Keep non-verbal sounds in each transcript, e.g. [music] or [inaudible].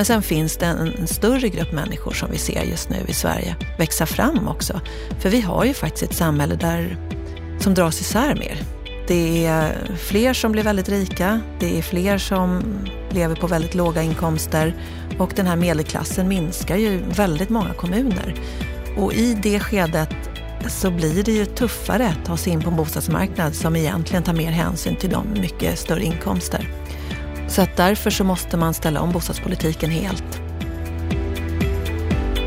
Men sen finns det en, en, större grupp människor som vi ser just nu i Sverige växa fram också. För vi har ju faktiskt ett samhälle där, som dras isär mer. Det är fler som blir väldigt rika, det är fler som lever på väldigt låga inkomster och den här medelklassen minskar ju väldigt många kommuner. Och i det skedet så blir det ju tuffare att ta sig in på en bostadsmarknad som egentligen tar mer hänsyn till de mycket större inkomster. Så att därför så måste man ställa om bostadspolitiken helt.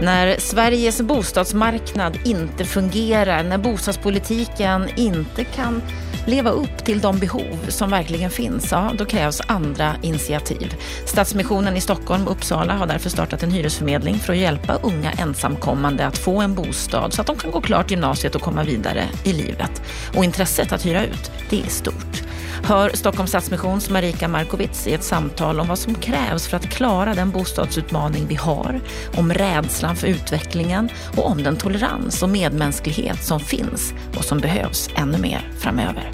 När Sveriges bostadsmarknad inte fungerar, när bostadspolitiken inte kan leva upp till de behov som verkligen finns, ja, då krävs andra initiativ. Stadsmissionen i Stockholm och Uppsala har därför startat en hyresförmedling för att hjälpa unga ensamkommande att få en bostad så att de kan gå klart gymnasiet och komma vidare i livet. Och intresset att hyra ut, det är stort. Hör Stockholms Stadsmissions Marika Markovits i ett samtal om vad som krävs för att klara den bostadsutmaning vi har, om rädslan för utvecklingen och om den tolerans och medmänsklighet som finns och som behövs ännu mer framöver.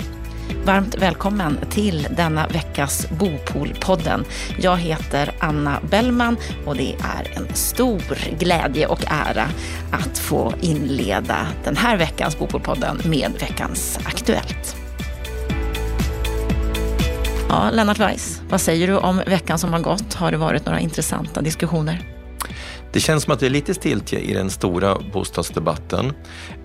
Varmt välkommen till denna veckas Bopolpodden. Jag heter Anna Bellman och det är en stor glädje och ära att få inleda den här veckans Bopolpodden med veckans Aktuellt. Ja, Lennart Weiss, vad säger du om veckan som har gått? Har det varit några intressanta diskussioner? Det känns som att det är lite stiltje i den stora bostadsdebatten.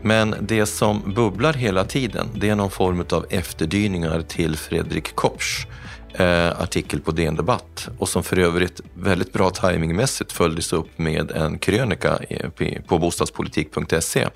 Men det som bubblar hela tiden, det är någon form av efterdyningar till Fredrik Kopsch eh, artikel på DN Debatt och som för övrigt väldigt bra timingmässigt följdes upp med en krönika på bostadspolitik.se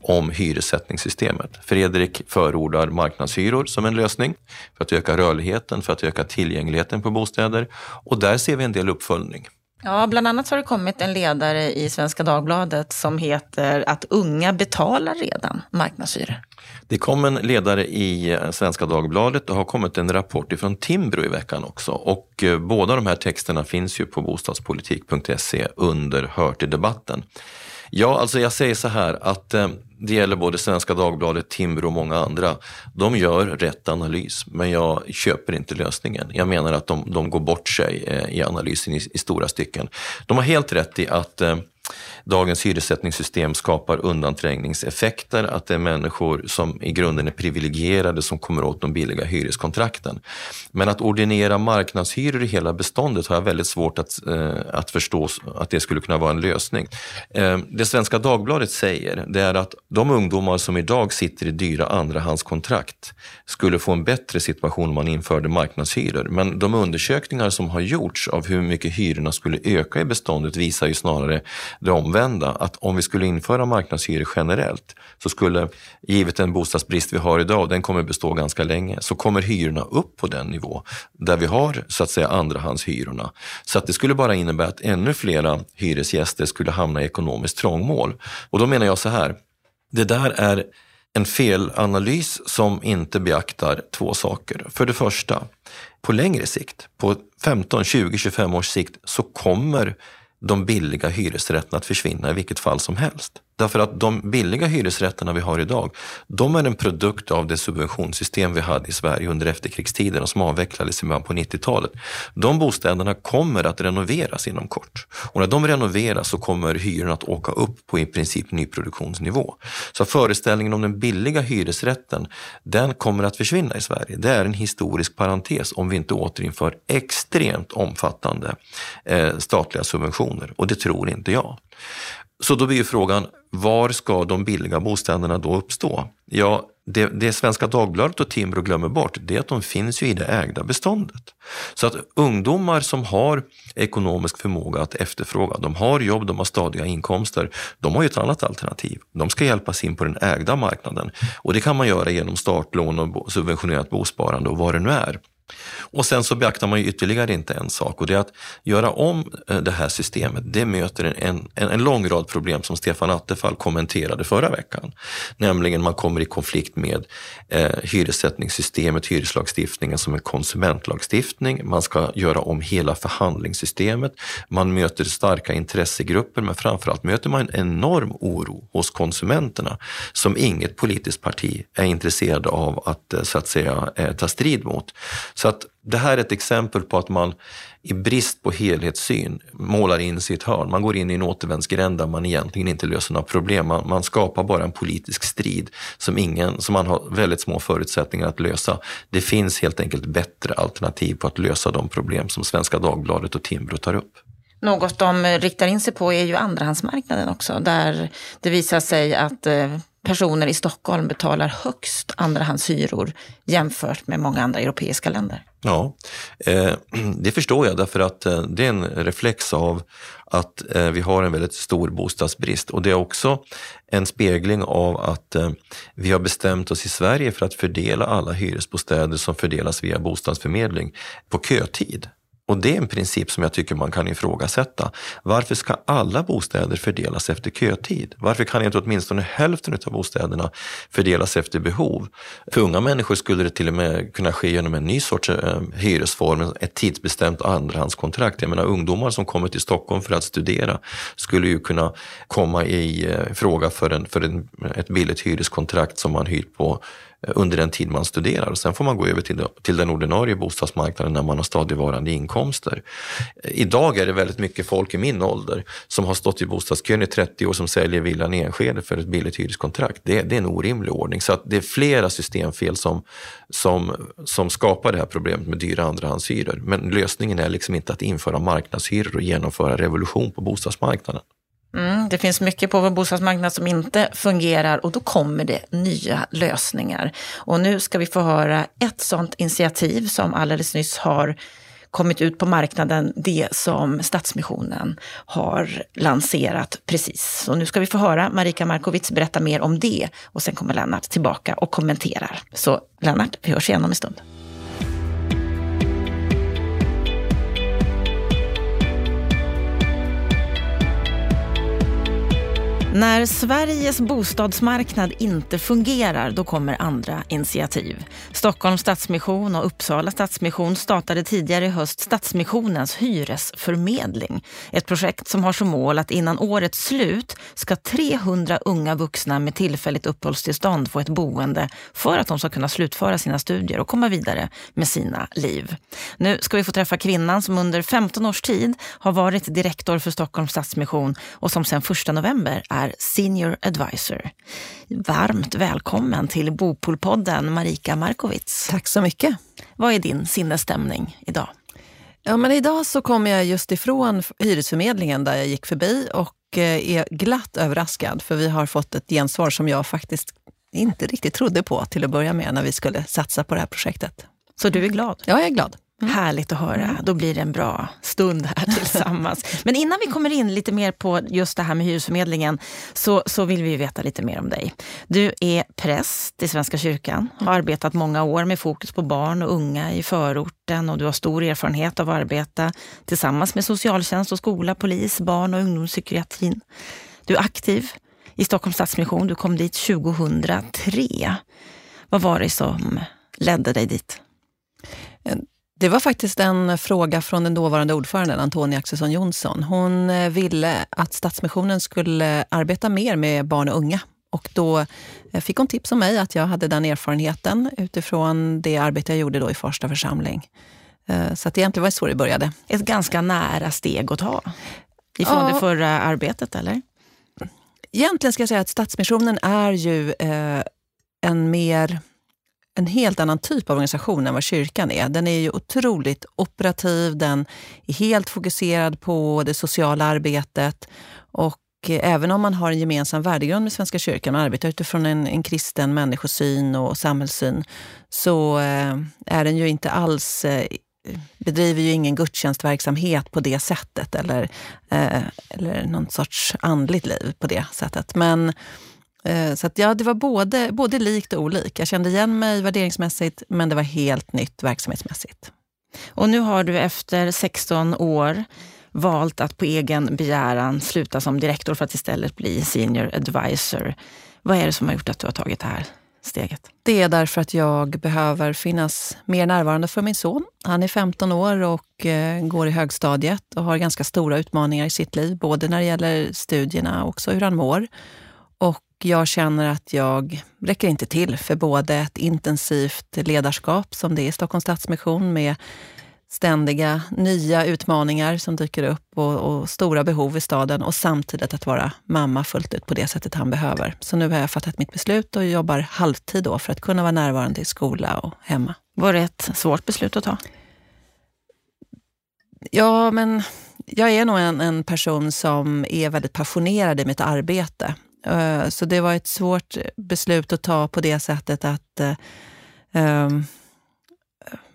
om hyressättningssystemet. Fredrik förordar marknadshyror som en lösning för att öka rörligheten, för att öka tillgängligheten på bostäder och där ser vi en del uppföljning. Ja, bland annat har det kommit en ledare i Svenska Dagbladet som heter att unga betalar redan marknadshyror. Det kom en ledare i eh, Svenska Dagbladet och har kommit en rapport ifrån Timbro i veckan också. Och eh, båda de här texterna finns ju på bostadspolitik.se under Hör till debatten. Ja, alltså jag säger så här att eh, det gäller både Svenska Dagbladet, Timbro och många andra. De gör rätt analys, men jag köper inte lösningen. Jag menar att de, de går bort sig i analysen i, i, stora stycken. De har helt rätt i att eh, dagens hyressättningssystem skapar undanträngningseffekter, att det är människor som i grunden är privilegierade som kommer åt de billiga hyreskontrakten. Men att ordinera marknadshyror i hela beståndet har jag väldigt svårt att, eh, att förstå att det skulle kunna vara en lösning. Eh, det Svenska Dagbladet säger det är att de ungdomar som idag sitter i dyra andrahandskontrakt skulle få en bättre situation om man införde marknadshyror. Men de undersökningar som har gjorts av hur mycket hyrorna skulle öka i beståndet visar ju snarare det omvända, att om vi skulle införa marknadshyror generellt så skulle, givet den bostadsbrist vi har idag, och den kommer bestå ganska länge, så kommer hyrorna upp på den nivå där vi har så att säga andrahandshyrorna. Så att det skulle bara innebära att ännu flera hyresgäster skulle hamna i ekonomiskt trångmål. Och då menar jag så här, det där är en felanalys som inte beaktar två saker. För det första, på längre sikt, på 15, 20, 25 års sikt så kommer de billiga hyresrätterna att försvinna i vilket fall som helst. Därför att de billiga hyresrätterna vi har idag, de är en produkt av det subventionssystem vi hade i Sverige under efterkrigstiden och som avvecklades i början på 90-talet. De bostäderna kommer att renoveras inom kort. Och när de renoveras så kommer hyrorna att åka upp på i princip nyproduktionsnivå. Så föreställningen om den billiga hyresrätten, den kommer att försvinna i Sverige. Det är en historisk parentes om vi inte återinför extremt omfattande eh, statliga subventioner och det tror inte jag. Så då blir ju frågan, var ska de billiga bostäderna då uppstå? Ja, det, det Svenska Dagbladet och Timbro glömmer bort, det är att de finns ju i det ägda beståndet. Så att ungdomar som har ekonomisk förmåga att efterfråga, de har jobb, de har stadiga inkomster, de har ju ett annat alternativ. De ska hjälpas in på den ägda marknaden och det kan man göra genom startlån och subventionerat bosparande och vad det nu är. Och sen så beaktar man ju ytterligare inte en sak och det är att göra om eh, det här systemet, det möter en, en, en lång rad problem som Stefan Attefall kommenterade förra veckan. Nämligen man kommer i konflikt med eh, hyressättningssystemet, hyreslagstiftningen som en konsumentlagstiftning. Man ska göra om hela förhandlingssystemet. Man möter starka intressegrupper men framförallt möter man en enorm oro hos konsumenterna som inget politiskt parti är intresserade av att eh, så att säga eh, ta strid mot. Så att det här är ett exempel på att man i brist på helhetssyn målar in sig i ett hörn. Man går in i en återvändsgränd där man egentligen inte löser några problem. Man, man, skapar bara en politisk strid som, ingen, som man har väldigt små förutsättningar att lösa. Det finns helt enkelt bättre alternativ på att lösa de problem som Svenska Dagbladet och Timbro tar upp. Något de riktar in sig på är ju andrahandsmarknaden också, där det visar sig att eh, personer i Stockholm betalar högst andrahandshyror jämfört med många andra europeiska länder. Ja, eh, [clears throat] det förstår jag därför att eh, det är en reflex av att eh, vi har en väldigt stor bostadsbrist och det är också en spegling av att vi har bestämt oss i Sverige för att fördela alla hyresbostäder som fördelas via bostadsförmedling på kötid. Och det är en princip som jag tycker man kan ifrågasätta. Varför ska alla bostäder fördelas efter kötid? Varför kan inte åtminstone hälften av bostäderna fördelas efter behov? För unga människor skulle det till och med kunna ske genom en ny sorts eh, hyresform, ett tidsbestämt andrahandskontrakt. Jag menar ungdomar som kommer till Stockholm för att studera skulle ju kunna komma i eh, fråga för, en, för en, ett billigt hyreskontrakt som man hyr på Eh, under den tid man studerar. Och sen får man gå över till, till den ordinarie bostadsmarknaden när man har stadigvarande inkomster. Eh, idag är det väldigt mycket folk i min ålder som har stått i bostadskön i 30 år som säljer villan i Enskede för ett billigt hyreskontrakt. Det, det är en orimlig ordning. Så att det är flera systemfel som, som, som skapar det här problemet med dyra andrahandshyror. Men lösningen är liksom inte att införa marknadshyror och genomföra revolution på bostadsmarknaden. Mm, det finns mycket på vår bostadsmarknad som inte fungerar och då kommer det nya lösningar. Och nu ska vi få höra ett sådant initiativ som alldeles nyss har kommit ut på marknaden, det som Stadsmissionen har lanserat precis. Så nu ska vi få höra Marika Markovic berätta mer om det och sen kommer Lennart tillbaka och kommenterar. Så Lennart, vi hörs igen om en stund. När Sveriges bostadsmarknad inte fungerar, då kommer andra initiativ. Stockholms Stadsmission och Uppsala Stadsmission startade tidigare i höst Stadsmissionens hyresförmedling. Ett projekt som har som mål att innan årets slut ska 300 unga vuxna med tillfälligt uppehållstillstånd få ett boende för att de ska kunna slutföra sina studier och komma vidare med sina liv. Nu ska vi få träffa kvinnan som under 15 års tid har varit direktor för Stockholms Stadsmission och som sedan 1 november är är Senior Advisor. Varmt välkommen till Bopolpodden Marika Markovits. Tack så mycket. Vad är din sinnesstämning idag? Ja, men idag så kom jag just ifrån hyresförmedlingen där jag gick förbi och eh, är glatt överraskad för vi har fått ett gensvar som jag faktiskt inte riktigt trodde på till att börja med när vi skulle satsa på det här projektet. Så du är glad? Ja, jag är glad. Mm. Härligt att höra. Mm. Då blir det en bra stund här [laughs] tillsammans. Men innan vi kommer in lite mer på just det här med hyresförmedlingen så, så vill vi veta lite mer om dig. Du är präst i Svenska kyrkan, har arbetat många år med fokus på barn och unga i förorten och du har stor erfarenhet av att arbeta tillsammans med socialtjänst och skola, polis, barn och ungdomspsykiatrin. Du är aktiv i Stockholms Stadsmission. Du kom dit 2003. Vad var det som ledde dig dit? Det var faktiskt en fråga från den dåvarande ordföranden Antonia Axelsson Jonsson. Hon eh, ville att Stadsmissionen skulle arbeta mer med barn och unga. Och då eh, fick hon tips om mig att jag hade den erfarenheten utifrån det arbete jag gjorde då i Farsta församling. Eh, så att egentligen var det så det började. Ett ganska nära steg att ta ifrån ja. det förra arbetet, eller? Egentligen ska jag säga att Stadsmissionen är ju en mer en helt annan typ av organisation än vad kyrkan är. Den är ju otroligt operativ, den är helt fokuserad på det sociala arbetet. Och även om man har en gemensam värdegrund med Svenska kyrkan, man arbetar utifrån en, en kristen människosyn och samhällssyn, så eh, är den ju inte alls eh, bedriver ju ingen gudstjänstverksamhet på det sättet eller, eh, eller någon sorts andligt liv på det sättet. Men Eh, så att, ja, det var både, både likt och olikt. Jag kände igen mig värderingsmässigt, men det var helt nytt verksamhetsmässigt. Och nu har du efter 16 år valt att på egen begäran sluta som direktor för att istället bli senior advisor. Vad är det som har gjort att du har tagit det här steget? Det är därför att jag behöver finnas mer närvarande för min son. Han är 15 år och eh, går i högstadiet och har ganska stora utmaningar i sitt liv, både när det gäller studierna och också hur han mår. Och jag känner att jag räcker inte till för både ett intensivt ledarskap som det är i Stockholms Stadsmission med ständiga nya utmaningar som dyker upp och, och, stora behov i staden och samtidigt att vara mamma fullt ut på det sättet han behöver. Så nu har jag fattat mitt beslut och jobbar halvtid då för att kunna vara närvarande i skola och hemma. Var det ett svårt beslut att ta? Ja, men jag är nog en, en person som är väldigt passionerad i mitt arbete. Eh, så det var ett svårt beslut att ta på det sättet att eh, ehm,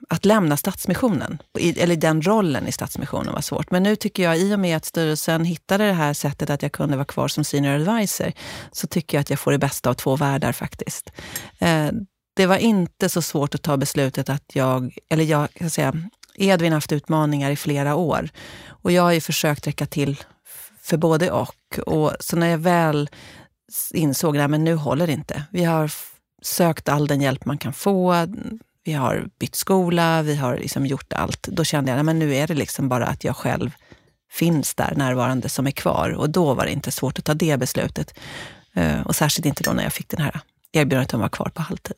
att lämna Stadsmissionen, eller den rollen i Stadsmissionen var svårt. Men nu tycker jag, i och med att styrelsen hittade det här sättet att jag kunde vara kvar som senior advisor, så tycker jag att jag får det bästa av två världar faktiskt. Eh, det var inte så svårt att ta beslutet att jag, eller jag kan säga, Edvin har haft utmaningar i flera år och jag har ju försökt räcka till för både och. och så när jag väl insåg att nu håller det inte. Vi har sökt all den hjälp man kan få vi har bytt skola, vi har liksom gjort allt. Då kände jag att nu är det liksom bara att jag själv finns där närvarande som är kvar. Och då var det inte svårt att ta det beslutet. Eh, och särskilt inte då när jag fick den här erbjudandet om att vara kvar på halvtid.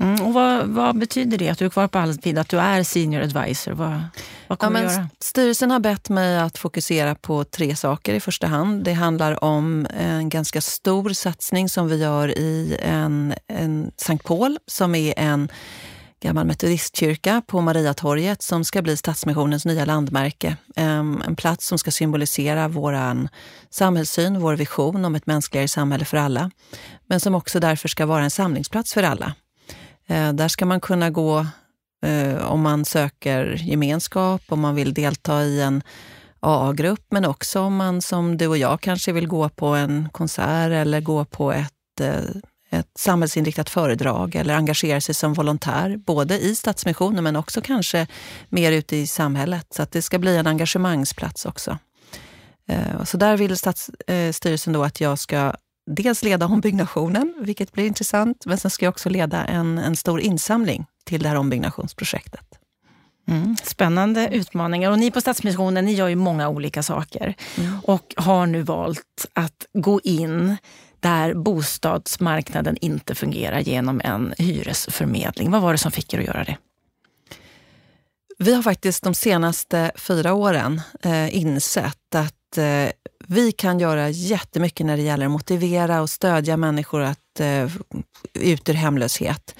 Mm, och vad, vad, betyder det att du är kvar på halvtid, att du är senior advisor? Vad, vad kommer ja, du göra? Styrelsen har bett mig att fokusera på tre saker i första hand. Det handlar om en ganska stor satsning som vi gör i en, en Sankt Paul som är en gammal metodistkyrka på Mariatorget som ska bli Stadsmissionens nya landmärke. En plats som ska symbolisera vår samhällssyn, vår vision om ett mänskligare samhälle för alla. Men som också därför ska vara en samlingsplats för alla. Eh, där ska man kunna gå eh, om man söker gemenskap, om man vill delta i en AA-grupp, men också om man som du och jag kanske vill gå på en konsert eller gå på ett eh, ett samhällsinriktat föredrag eller engagera sig som volontär, både i Stadsmissionen men också kanske mer ute i samhället. Så att det ska bli en engagemangsplats också. Eh, så där vill Stadsstyrelsen eh, då att jag ska dels leda ombyggnationen, vilket blir intressant, men sen ska jag också leda en, en stor insamling till det här ombyggnationsprojektet. Mm, spännande utmaningar. Och ni på Stadsmissionen ni gör ju många olika saker mm. och har nu valt att gå in där bostadsmarknaden inte fungerar genom en hyresförmedling. Vad var det som fick er att göra det? Vi har faktiskt de senaste fyra åren eh, insett att eh, vi kan göra jättemycket när det gäller att motivera och stödja människor att eh, ut ur hemlöshet.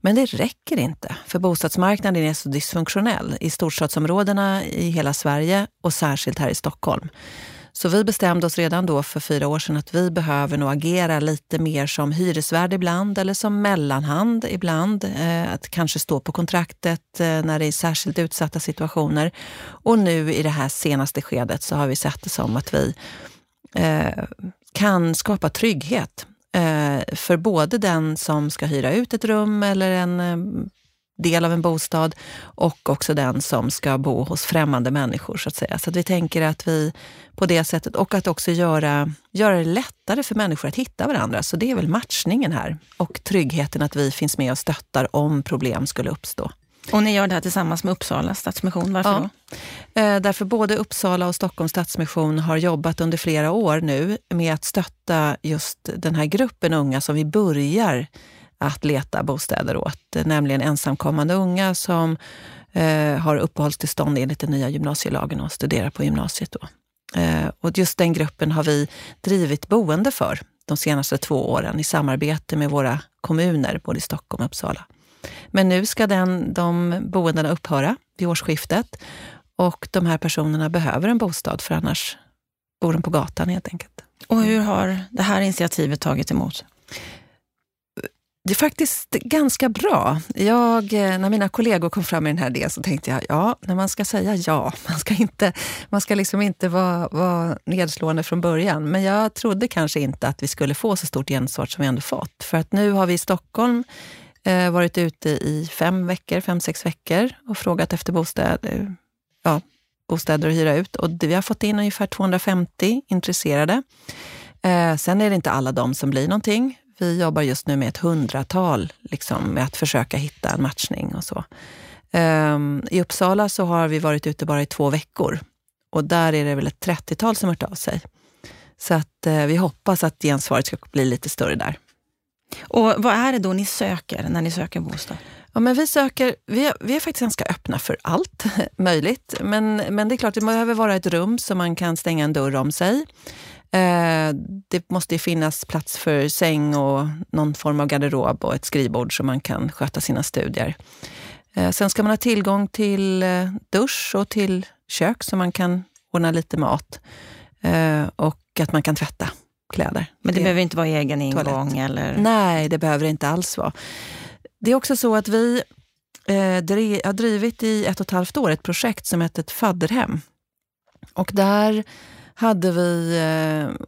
Men det räcker inte, för bostadsmarknaden är så dysfunktionell i storstadsområdena i hela Sverige och särskilt här i Stockholm. Så vi bestämde oss redan då för fyra år sedan att vi behöver nog agera lite mer som hyresvärd ibland eller som mellanhand ibland. Eh, att kanske stå på kontraktet eh, när det är särskilt utsatta situationer. Och nu i det här senaste skedet så har vi sett det som att vi eh, kan skapa trygghet eh, för både den som ska hyra ut ett rum eller en eh, del av en bostad och också den som ska bo hos främmande människor. så att säga. Så att vi tänker att vi på det sättet, och att också göra, göra det lättare för människor att hitta varandra. Så det är väl matchningen här och tryggheten att vi finns med och stöttar om problem skulle uppstå. Och ni gör det här tillsammans med Uppsala Stadsmission. Varför ja. då? Eh, därför både Uppsala och Stockholms Stadsmission har jobbat under flera år nu med att stötta just den här gruppen unga som vi börjar att leta bostäder åt, nämligen ensamkommande unga som eh, har uppehållstillstånd enligt den nya gymnasielagen och studerar på gymnasiet. Då. Eh, och just den gruppen har vi drivit boende för de senaste två åren i samarbete med våra kommuner, både i Stockholm och Uppsala. Men nu ska den, de boendena upphöra vid årsskiftet och de här personerna behöver en bostad för annars bor de på gatan helt enkelt. Och hur har det här initiativet tagit emot? Det är faktiskt ganska bra. Jag, eh, när mina kollegor kom fram med den här idén så tänkte jag, ja, när man ska säga ja, [laughs] man ska inte, man ska liksom inte vara, vara nedslående från början. Men jag trodde kanske inte att vi skulle få så stort gensvar som vi ändå fått. För att nu har vi i Stockholm eh, varit ute i fem veckor, fem, sex veckor och frågat efter bostäder, ja, bostäder att hyra ut. Och vi har fått in ungefär 250 intresserade. Eh, sen är det inte alla de som blir någonting. Vi jobbar just nu med ett hundratal, liksom, med att försöka hitta en matchning och så. Um, I Uppsala så har vi varit ute bara i två veckor och där är det väl ett 30-tal som hört av sig. Så att eh, vi hoppas att gensvaret ska bli lite större där. Och vad är det då ni söker när ni söker bostad? Ja, men vi, söker, vi, är, vi är faktiskt ganska öppna för allt [laughs] möjligt. Men, men det är klart, det behöver vara ett rum som man kan stänga en dörr om sig. Eh, det måste finnas plats för säng och någon form av garderob och ett skrivbord så man kan sköta sina studier. Eh, sen ska man ha tillgång till eh, dusch och till kök så man kan ordna lite mat. Och att man kan tvätta kläder. Men det, det behöver inte vara egen ingång? Eller? Nej, det behöver det inte alls vara. Det är också så att vi eh, har drivit i ett och ett halvt år ett projekt som heter ett fadderhem. Och där hade vi, eh,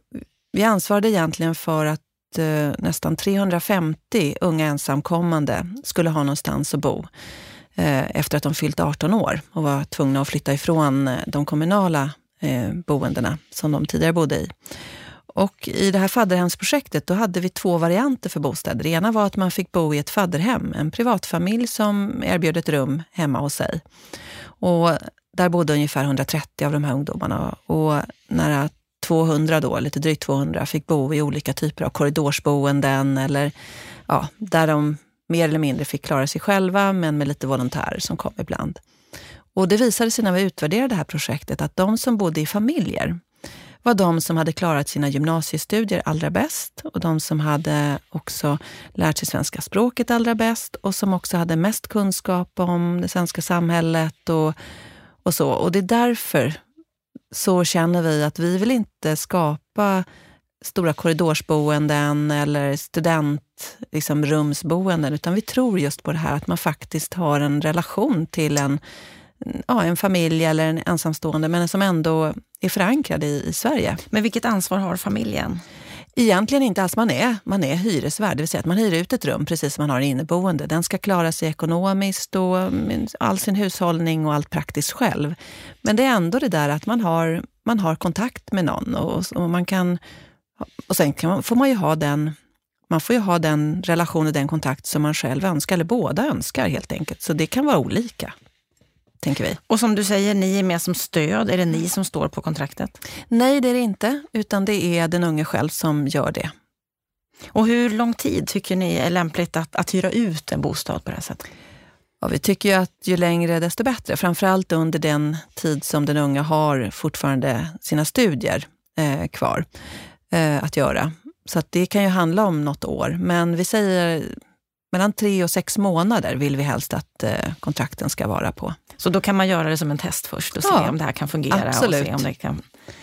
vi ansvarade egentligen för att eh, nästan 350 unga ensamkommande skulle ha någonstans att bo eh, efter att de fyllt 18 år och var tvungna att flytta ifrån eh, de kommunala eh, boendena som de tidigare bodde i. Och I det här fadderhemsprojektet då hade vi två varianter för bostäder. Det ena var att man fick bo i ett fadderhem, en privatfamilj som erbjöd ett rum hemma hos sig. Och där bodde ungefär 130 av de här ungdomarna och nära 200 då, lite drygt 200, fick bo i olika typer av korridorsboenden eller ja, där de mer eller mindre fick klara sig själva men med lite volontärer som kom ibland. Och det visade sig när vi utvärderade det här projektet att de som bodde i familjer var de som hade klarat sina gymnasiestudier allra bäst och de som hade också lärt sig svenska språket allra bäst och som också hade mest kunskap om det svenska samhället och, och så. Och det är därför så känner vi att vi vill inte skapa stora korridorsboenden eller studentrumsboenden, liksom, utan vi tror just på det här att man faktiskt har en relation till en, ja, en familj eller en ensamstående, men som ändå är förankrad i, i Sverige. Men vilket ansvar har familjen? Egentligen inte alls. Man är, man är hyresvärd, det vill säga att man hyr ut ett rum precis som man har inneboende. Den ska klara sig ekonomiskt och all sin hushållning och allt praktiskt själv. Men det är ändå det där att man har, man har kontakt med någon och, och man kan... Och sen kan man, får man ju ha den man får ju ha den relation och den kontakt som man själv önskar, eller båda önskar helt enkelt. Så det kan vara olika tänker vi. Och som du säger, ni är med som stöd. Är det ni som står på kontraktet? Nej, det är det inte, utan det är den unge själv som gör det. Och hur lång tid tycker ni är lämpligt att, att hyra ut en bostad på det här sättet? Ja, vi tycker ju att ju längre desto bättre. Framförallt under den tid som den unga har fortfarande sina studier eh, kvar eh, att göra. Så att det kan ju handla om något år. Men vi säger mellan tre och sex månader vill vi helst att eh, kontrakten ska vara på. Så då kan man göra det som en test först och se ja, om det här kan fungera absolut. och se om det kan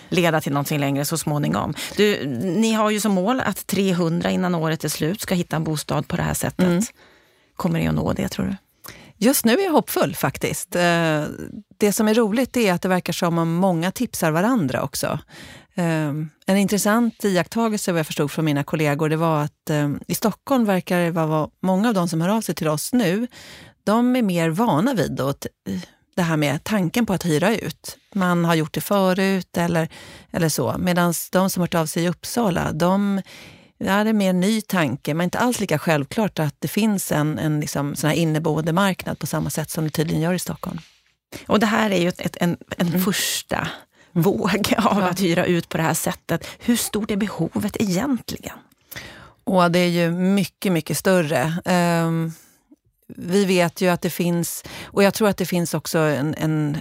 leda till någonting längre så småningom. Du, ni har ju som mål att 300 innan året är slut ska hitta en bostad på det här sättet. Mm. Kommer ni att nå det tror du? Just nu är jag hoppfull faktiskt. Eh, det som är roligt är att det verkar som om många tipsar varandra också. Eh, en intressant iakttagelse vad jag förstod från mina kollegor, det var att eh, i Stockholm verkar det vara många av de som hör av sig till oss nu, de är mer vana vid då, det här med tanken på att hyra ut. Man har gjort det förut eller, eller så. Medan de som hört av sig i Uppsala, de Ja, det är mer ny tanke, men inte alls lika självklart att det finns en, en liksom, sån här inneboende marknad på samma sätt som det tydligen gör i Stockholm. Och det här är ju ett, en, en mm. första våg [laughs] av ja. att hyra ut på det här sättet. Hur stort är behovet egentligen? Och det är ju mycket, mycket större. Um, vi vet ju att det finns, och jag tror att det finns också en, en,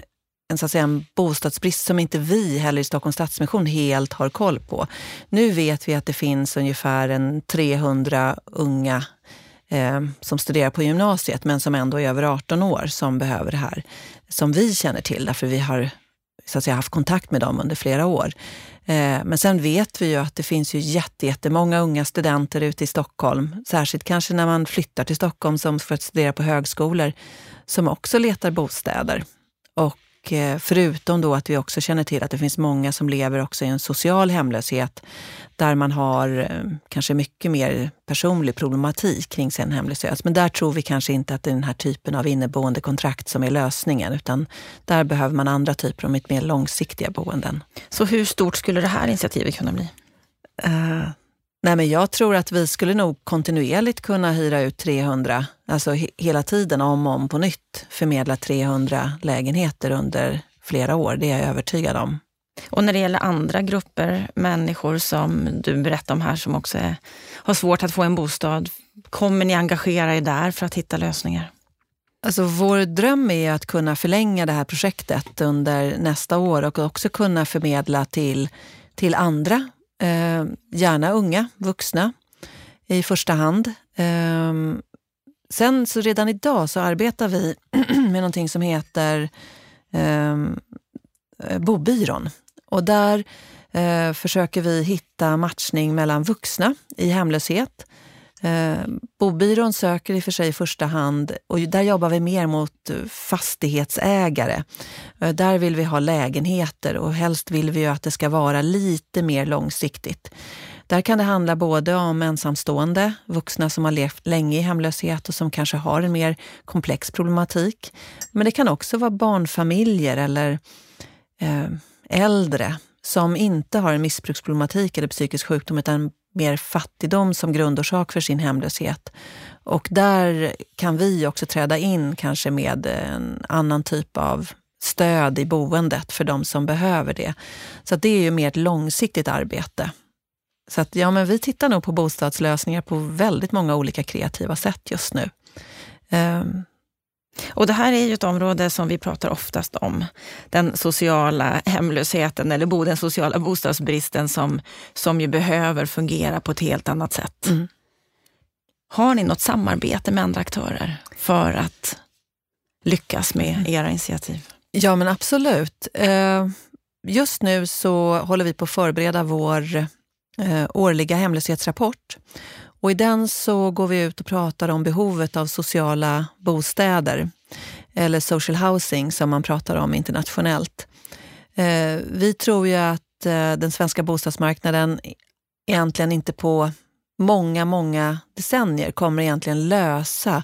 en, så att säga, en bostadsbrist som inte vi heller i Stockholms Stadsmission helt har koll på. Nu vet vi att det finns ungefär en 300 unga eh, som studerar på gymnasiet men som ändå är över 18 år som behöver det här. Som vi känner till därför vi har så att säga, haft kontakt med dem under flera år. Eh, men sen vet vi ju att det finns ju jättemånga unga studenter ute i Stockholm, särskilt kanske när man flyttar till Stockholm som för att studera på högskolor, som också letar bostäder. Och Eh, förutom då att vi också känner till att det finns många som lever också i en social hemlöshet där man har eh, kanske mycket mer personlig problematik kring sin hemlöshet. Men där tror vi kanske inte att det är den här typen av inneboende kontrakt som är lösningen, utan där behöver man andra typer av mer långsiktiga boenden. Så hur stort skulle det här initiativet kunna bli? Uh, Nej, men jag tror att vi skulle nog kontinuerligt kunna hyra ut 300, alltså he hela tiden om och om på nytt förmedla 300 lägenheter under flera år. Det är jag övertygad om. Och när det gäller andra grupper, människor som du berättade om här som också är, har svårt att få en bostad, kommer ni engagera er där för att hitta lösningar? Alltså vår dröm är att kunna förlänga det här projektet under nästa år och också kunna förmedla till, till andra, eh, gärna unga, vuxna i första hand. Eh, sen så redan idag så arbetar vi [clears throat] med någonting som heter eh, eh, Bobyrån. Och där eh, försöker vi hitta matchning mellan vuxna i hemlöshet Eh, Bobyrån söker i och för sig i första hand och där jobbar vi mer mot eh, fastighetsägare. Eh, där vill vi ha lägenheter och helst vill vi ju att det ska vara lite mer långsiktigt. Där kan det handla både om ensamstående, vuxna som har levt länge i hemlöshet och som kanske har en mer komplex problematik. Men det kan också vara barnfamiljer eller eh, äldre som inte har en missbruksproblematik eller psykisk sjukdom utan mer fattigdom som grundorsak för sin hemlöshet. Och där kan vi också träda in kanske med en annan typ av stöd i boendet för de som behöver det. Så det är ju mer ett långsiktigt arbete. Så att, ja, men vi tittar nog på bostadslösningar på väldigt många olika kreativa sätt just nu. Um, och det här är ju ett område som vi pratar oftast om. Den sociala hemlösheten eller den sociala bostadsbristen som, som ju behöver fungera på ett helt annat sätt. Mm. Har ni något samarbete med andra aktörer för att lyckas med mm. era initiativ? Ja, men absolut. Eh, just nu så håller vi på att förbereda vår eh, årliga hemlöshetsrapport. Och I den så går vi ut och pratar om behovet av sociala bostäder, eller social housing som man pratar om internationellt. Eh, vi tror ju att eh, den svenska bostadsmarknaden egentligen inte på många, många decennier kommer egentligen lösa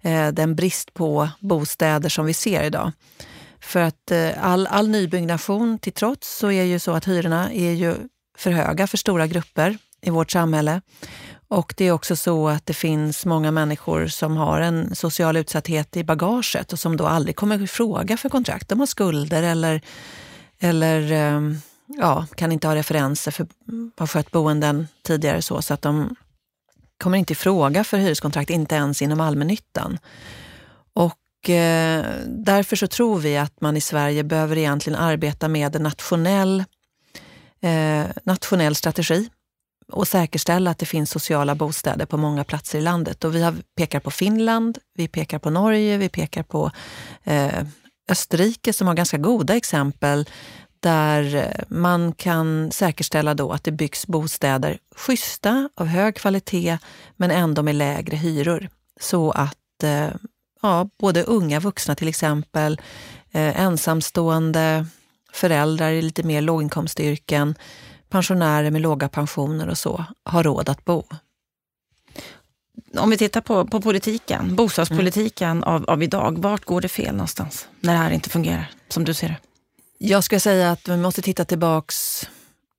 eh, den brist på bostäder som vi ser idag. För att all, all nybyggnation till trots så är ju så att hyrorna är ju för höga för stora grupper i vårt samhälle. Och det är också så att det finns många människor som har en social utsatthet i bagaget och som då aldrig kommer i fråga för kontrakt. De har skulder eller, eller ehm, ja, kan inte ha referenser för har skött boenden tidigare så, så att de kommer inte i fråga för hyreskontrakt, inte ens inom allmännyttan. Och eh, därför så tror vi att man i Sverige behöver egentligen arbeta med en nationell, eh, nationell strategi och säkerställa att det finns sociala bostäder på många platser i landet. Och vi har, pekar på Finland, vi pekar på Norge, vi pekar på eh, Österrike som har ganska goda exempel där eh, man kan säkerställa då att det byggs bostäder schyssta, av hög kvalitet, men ändå med lägre hyror. Så att eh, ja, både unga vuxna till exempel, eh, ensamstående föräldrar i lite mer låginkomstyrken pensionärer med låga pensioner och så har råd att bo. Om vi tittar på, på politiken, bostadspolitiken mm. av, av idag, vart går det fel någonstans när det här inte fungerar som du ser det? Jag skulle säga att vi måste titta tillbaks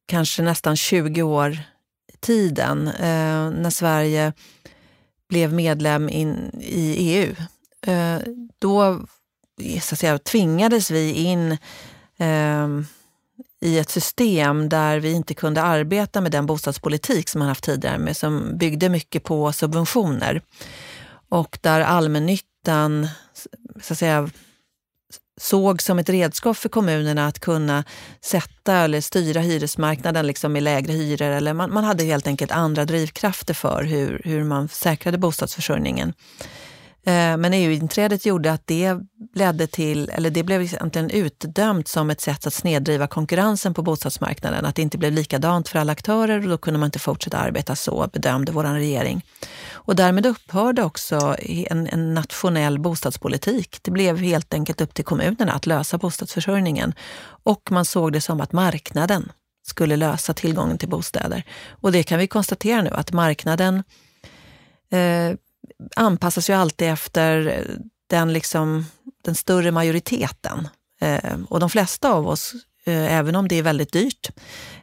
kanske nästan 20 år i tiden eh, när Sverige blev medlem in, i EU. Eh, då så att säga, tvingades vi in eh, i ett system där vi inte kunde arbeta med den bostadspolitik som man haft tidigare med, som byggde mycket på subventioner. Och där allmännyttan så att säga, såg som ett redskap för kommunerna att kunna sätta eller styra hyresmarknaden liksom med lägre hyror. Eller man, man hade helt enkelt andra drivkrafter för hur, hur man säkrade bostadsförsörjningen. Eh, men EU-inträdet gjorde att det ledde till, eller det blev egentligen utdömt som ett sätt att snedriva konkurrensen på bostadsmarknaden. Att det inte blev likadant för alla aktörer och då kunde man inte fortsätta arbeta så, bedömde vår regering. Och därmed upphörde också en, en, nationell bostadspolitik. Det blev helt enkelt upp till kommunerna att lösa bostadsförsörjningen. Och man såg det som att marknaden skulle lösa tillgången till bostäder. Och det kan vi konstatera nu att marknaden eh, anpassas ju alltid efter den, liksom, den större majoriteten. Eh, och de flesta av oss, eh, även om det är väldigt dyrt,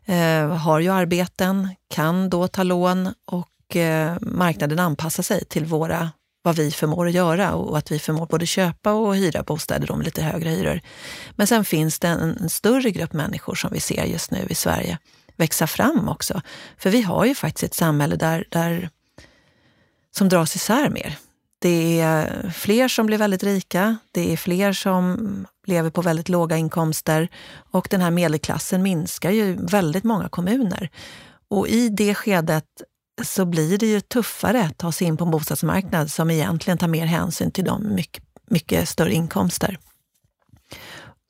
eh, har ju arbeten, kan då ta lån och eh, marknaden anpassar sig till våra vad vi förmår att göra och att vi förmår både köpa och hyra bostäder då med lite högre hyror. Men sen finns det en, en större grupp människor som vi ser just nu i Sverige växa fram också. För vi har ju faktiskt ett samhälle där, där som dras isär mer. Det är fler som blir väldigt rika, det är fler som lever på väldigt låga inkomster och den här medelklassen minskar ju väldigt många kommuner. Och i det skedet så blir det ju tuffare att ta sig in på en bostadsmarknad som egentligen tar mer hänsyn till de mycket, mycket större inkomster.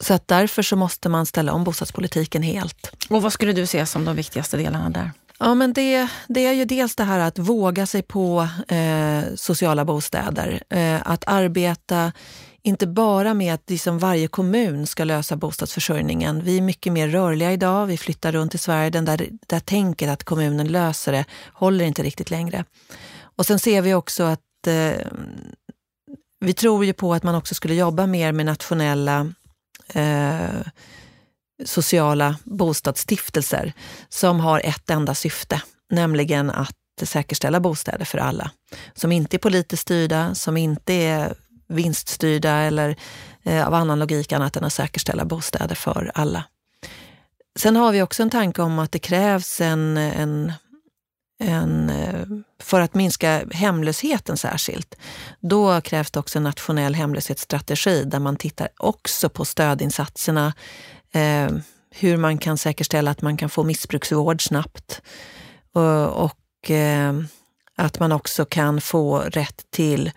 Så att därför så måste man ställa om bostadspolitiken helt. Och vad skulle du se som de viktigaste delarna där? Ja, men det, det är ju dels det här att våga sig på eh, sociala bostäder. Eh, att arbeta inte bara med att liksom varje kommun ska lösa bostadsförsörjningen. Vi är mycket mer rörliga idag, vi flyttar runt i Sverige. Den där, där tänket att kommunen löser det håller inte riktigt längre. Och sen ser vi också att eh, vi tror ju på att man också skulle jobba mer med nationella eh, sociala bostadsstiftelser som har ett enda syfte, nämligen att säkerställa bostäder för alla. Som inte är politiskt styrda, som inte är vinststyrda eller eh, av annan logik annat än att säkerställa bostäder för alla. Sen har vi också en tanke om att det krävs en, en, en eh, för att minska hemlösheten särskilt, då krävs det också en nationell hemlöshetsstrategi där man tittar också på stödinsatserna, eh, hur man kan säkerställa att man kan få missbruksvård snabbt och, och eh, att man också kan få rätt till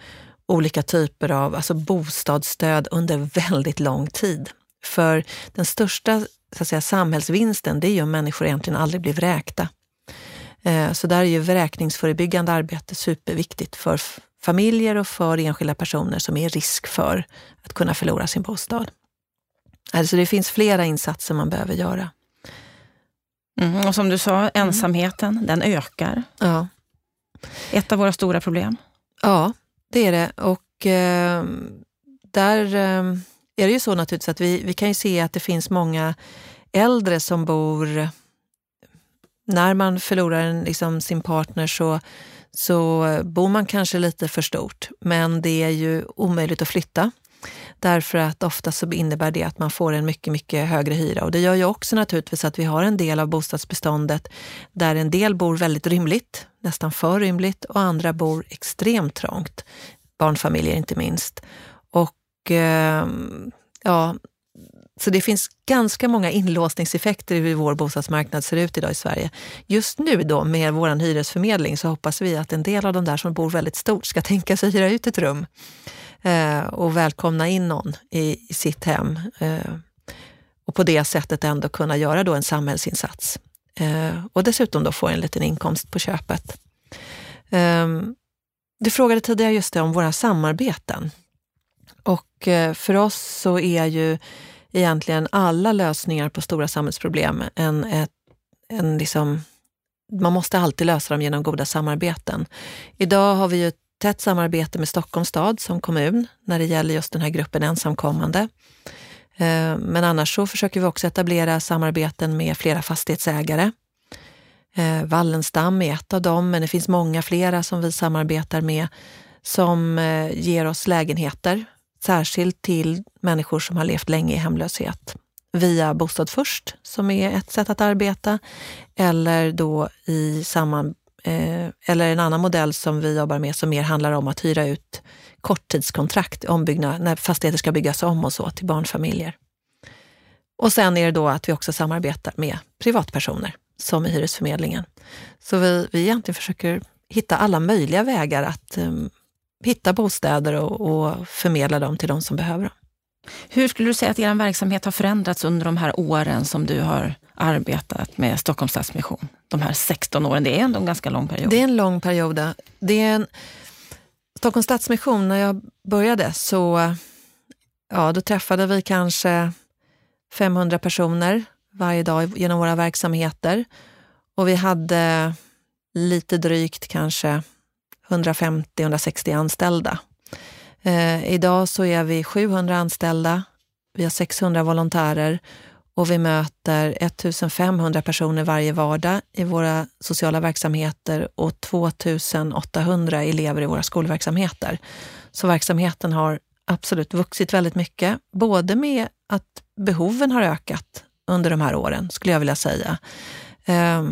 olika typer av alltså bostadsstöd under väldigt lång tid. För den största så att säga, samhällsvinsten det är ju om människor egentligen aldrig blir vräkta. Eh, så där är ju vräkningsförebyggande arbete superviktigt för familjer och för enskilda personer som är i risk för att kunna förlora sin bostad. Alltså det finns flera insatser man behöver göra. Mm, och som du sa, ensamheten, mm. den ökar. Ja. Ett av våra stora problem. Ja, det är det. Och eh, där eh, är det ju så naturligtvis att vi, vi kan ju se att det finns många äldre som bor... När man förlorar liksom, sin partner så, så bor man kanske lite för stort, men det är ju omöjligt att flytta. Därför att ofta så innebär det att man får en mycket, mycket högre hyra. Och det gör ju också naturligtvis att vi har en del av bostadsbeståndet där en del bor väldigt rymligt, nästan för rymligt, och andra bor extremt trångt. Barnfamiljer inte minst. Och eh, ja, så det finns ganska många inlåsningseffekter i hur vår bostadsmarknad ser ut idag i Sverige. Just nu då med vår hyresförmedling så hoppas vi att en del av de där som bor väldigt stort ska [laughs] tänka sig hyra ut ett rum eh, och välkomna in någon i, i sitt hem. Eh, och på det sättet ändå kunna göra då en samhällsinsats. Eh, och dessutom då få en liten inkomst på köpet. Eh, du frågade tidigare just det om våra samarbeten. Och eh, för oss så är ju egentligen alla lösningar på stora samhällsproblem en, ett, en liksom, man måste alltid lösa dem genom goda samarbeten. Idag har vi ju ett tätt samarbete med Stockholms stad som kommun när det gäller just den här gruppen ensamkommande. Eh, men annars så försöker vi också etablera samarbeten med flera fastighetsägare. Eh, Wallenstam är ett av dem, men det finns många flera som vi samarbetar med som eh, ger oss lägenheter, särskilt till människor som har levt länge i hemlöshet via Bostad först, som är ett sätt att arbeta, eller då i samman, Eh, eller en annan modell som vi jobbar med som mer handlar om att hyra ut korttidskontrakt, ombyggnad, när fastigheter ska byggas om och så till barnfamiljer. Och sen är det då att vi också samarbetar med privatpersoner, som i Hyresförmedlingen. Så vi, vi egentligen försöker hitta alla möjliga vägar att um, hitta bostäder och, och förmedla dem till de som behöver dem. Hur skulle du säga att er verksamhet har förändrats under de här åren som du har arbetat med Stockholms Stadsmission? De här 16 åren, det är ändå en ganska lång period. Det är en lång period. Det är en... Stockholms Stadsmission, när jag började så ja, då träffade vi kanske 500 personer varje dag genom våra verksamheter. Och vi hade lite drygt kanske 150-160 anställda. Eh, idag så är vi 700 anställda, vi har 600 volontärer och vi möter 1500 personer varje vardag i våra sociala verksamheter och 2800 elever i våra skolverksamheter. Så verksamheten har absolut vuxit väldigt mycket, både med att behoven har ökat under de här åren, skulle jag vilja säga. Eh,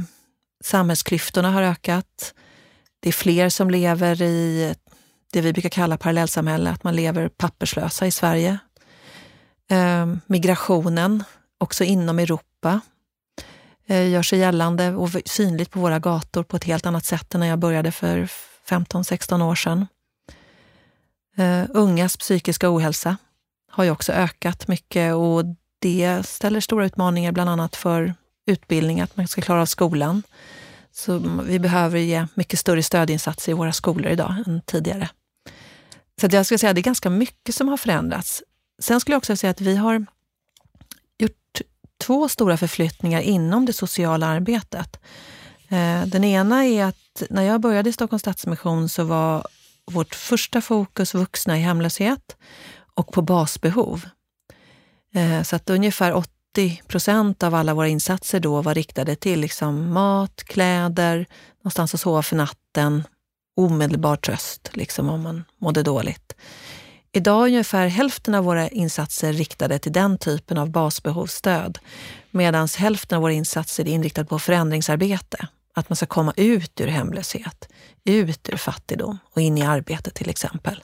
samhällsklyftorna har ökat. Det är fler som lever i det vi brukar kalla parallellsamhälle, att man lever papperslösa i Sverige. Eh, migrationen, också inom Europa, eh, gör sig gällande och synligt på våra gator på ett helt annat sätt än när jag började för 15-16 år sedan. Eh, ungas psykiska ohälsa har ju också ökat mycket och det ställer stora utmaningar bland annat för utbildning, att man ska klara av skolan. Så vi behöver ge mycket större stödinsatser i våra skolor idag än tidigare. Så jag skulle säga att det är ganska mycket som har förändrats. Sen skulle jag också säga att vi har gjort två stora förflyttningar inom det sociala arbetet. Eh, den ena är att när jag började i Stockholms Stadsmission så var vårt första fokus vuxna i hemlöshet och på basbehov. Eh, så att ungefär 80 procent av alla våra insatser då var riktade till liksom mat, kläder, någonstans att sova för natten, omedelbar tröst liksom om man mådde dåligt. Idag är ungefär hälften av våra insatser riktade till den typen av basbehovsstöd, medan hälften av våra insatser är inriktade på förändringsarbete. Att man ska komma ut ur hemlöshet, ut ur fattigdom och in i arbete till exempel.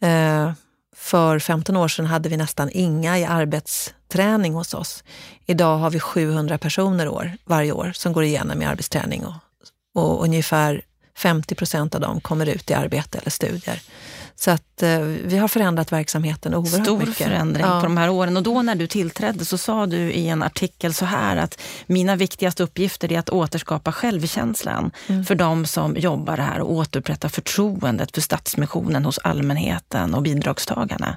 Eh, för 15 år sedan hade vi nästan inga i arbetsträning hos oss. Idag har vi 700 personer år, varje år som går igenom i arbetsträning och, och ungefär 50 procent av dem kommer ut i arbete eller studier. Så att eh, vi har förändrat verksamheten oerhört Stor mycket. Stor förändring ja. på de här åren. Och då när du tillträdde så sa du i en artikel så här att mina viktigaste uppgifter är att återskapa självkänslan mm. för de som jobbar här och återupprätta förtroendet för Stadsmissionen hos allmänheten och bidragstagarna.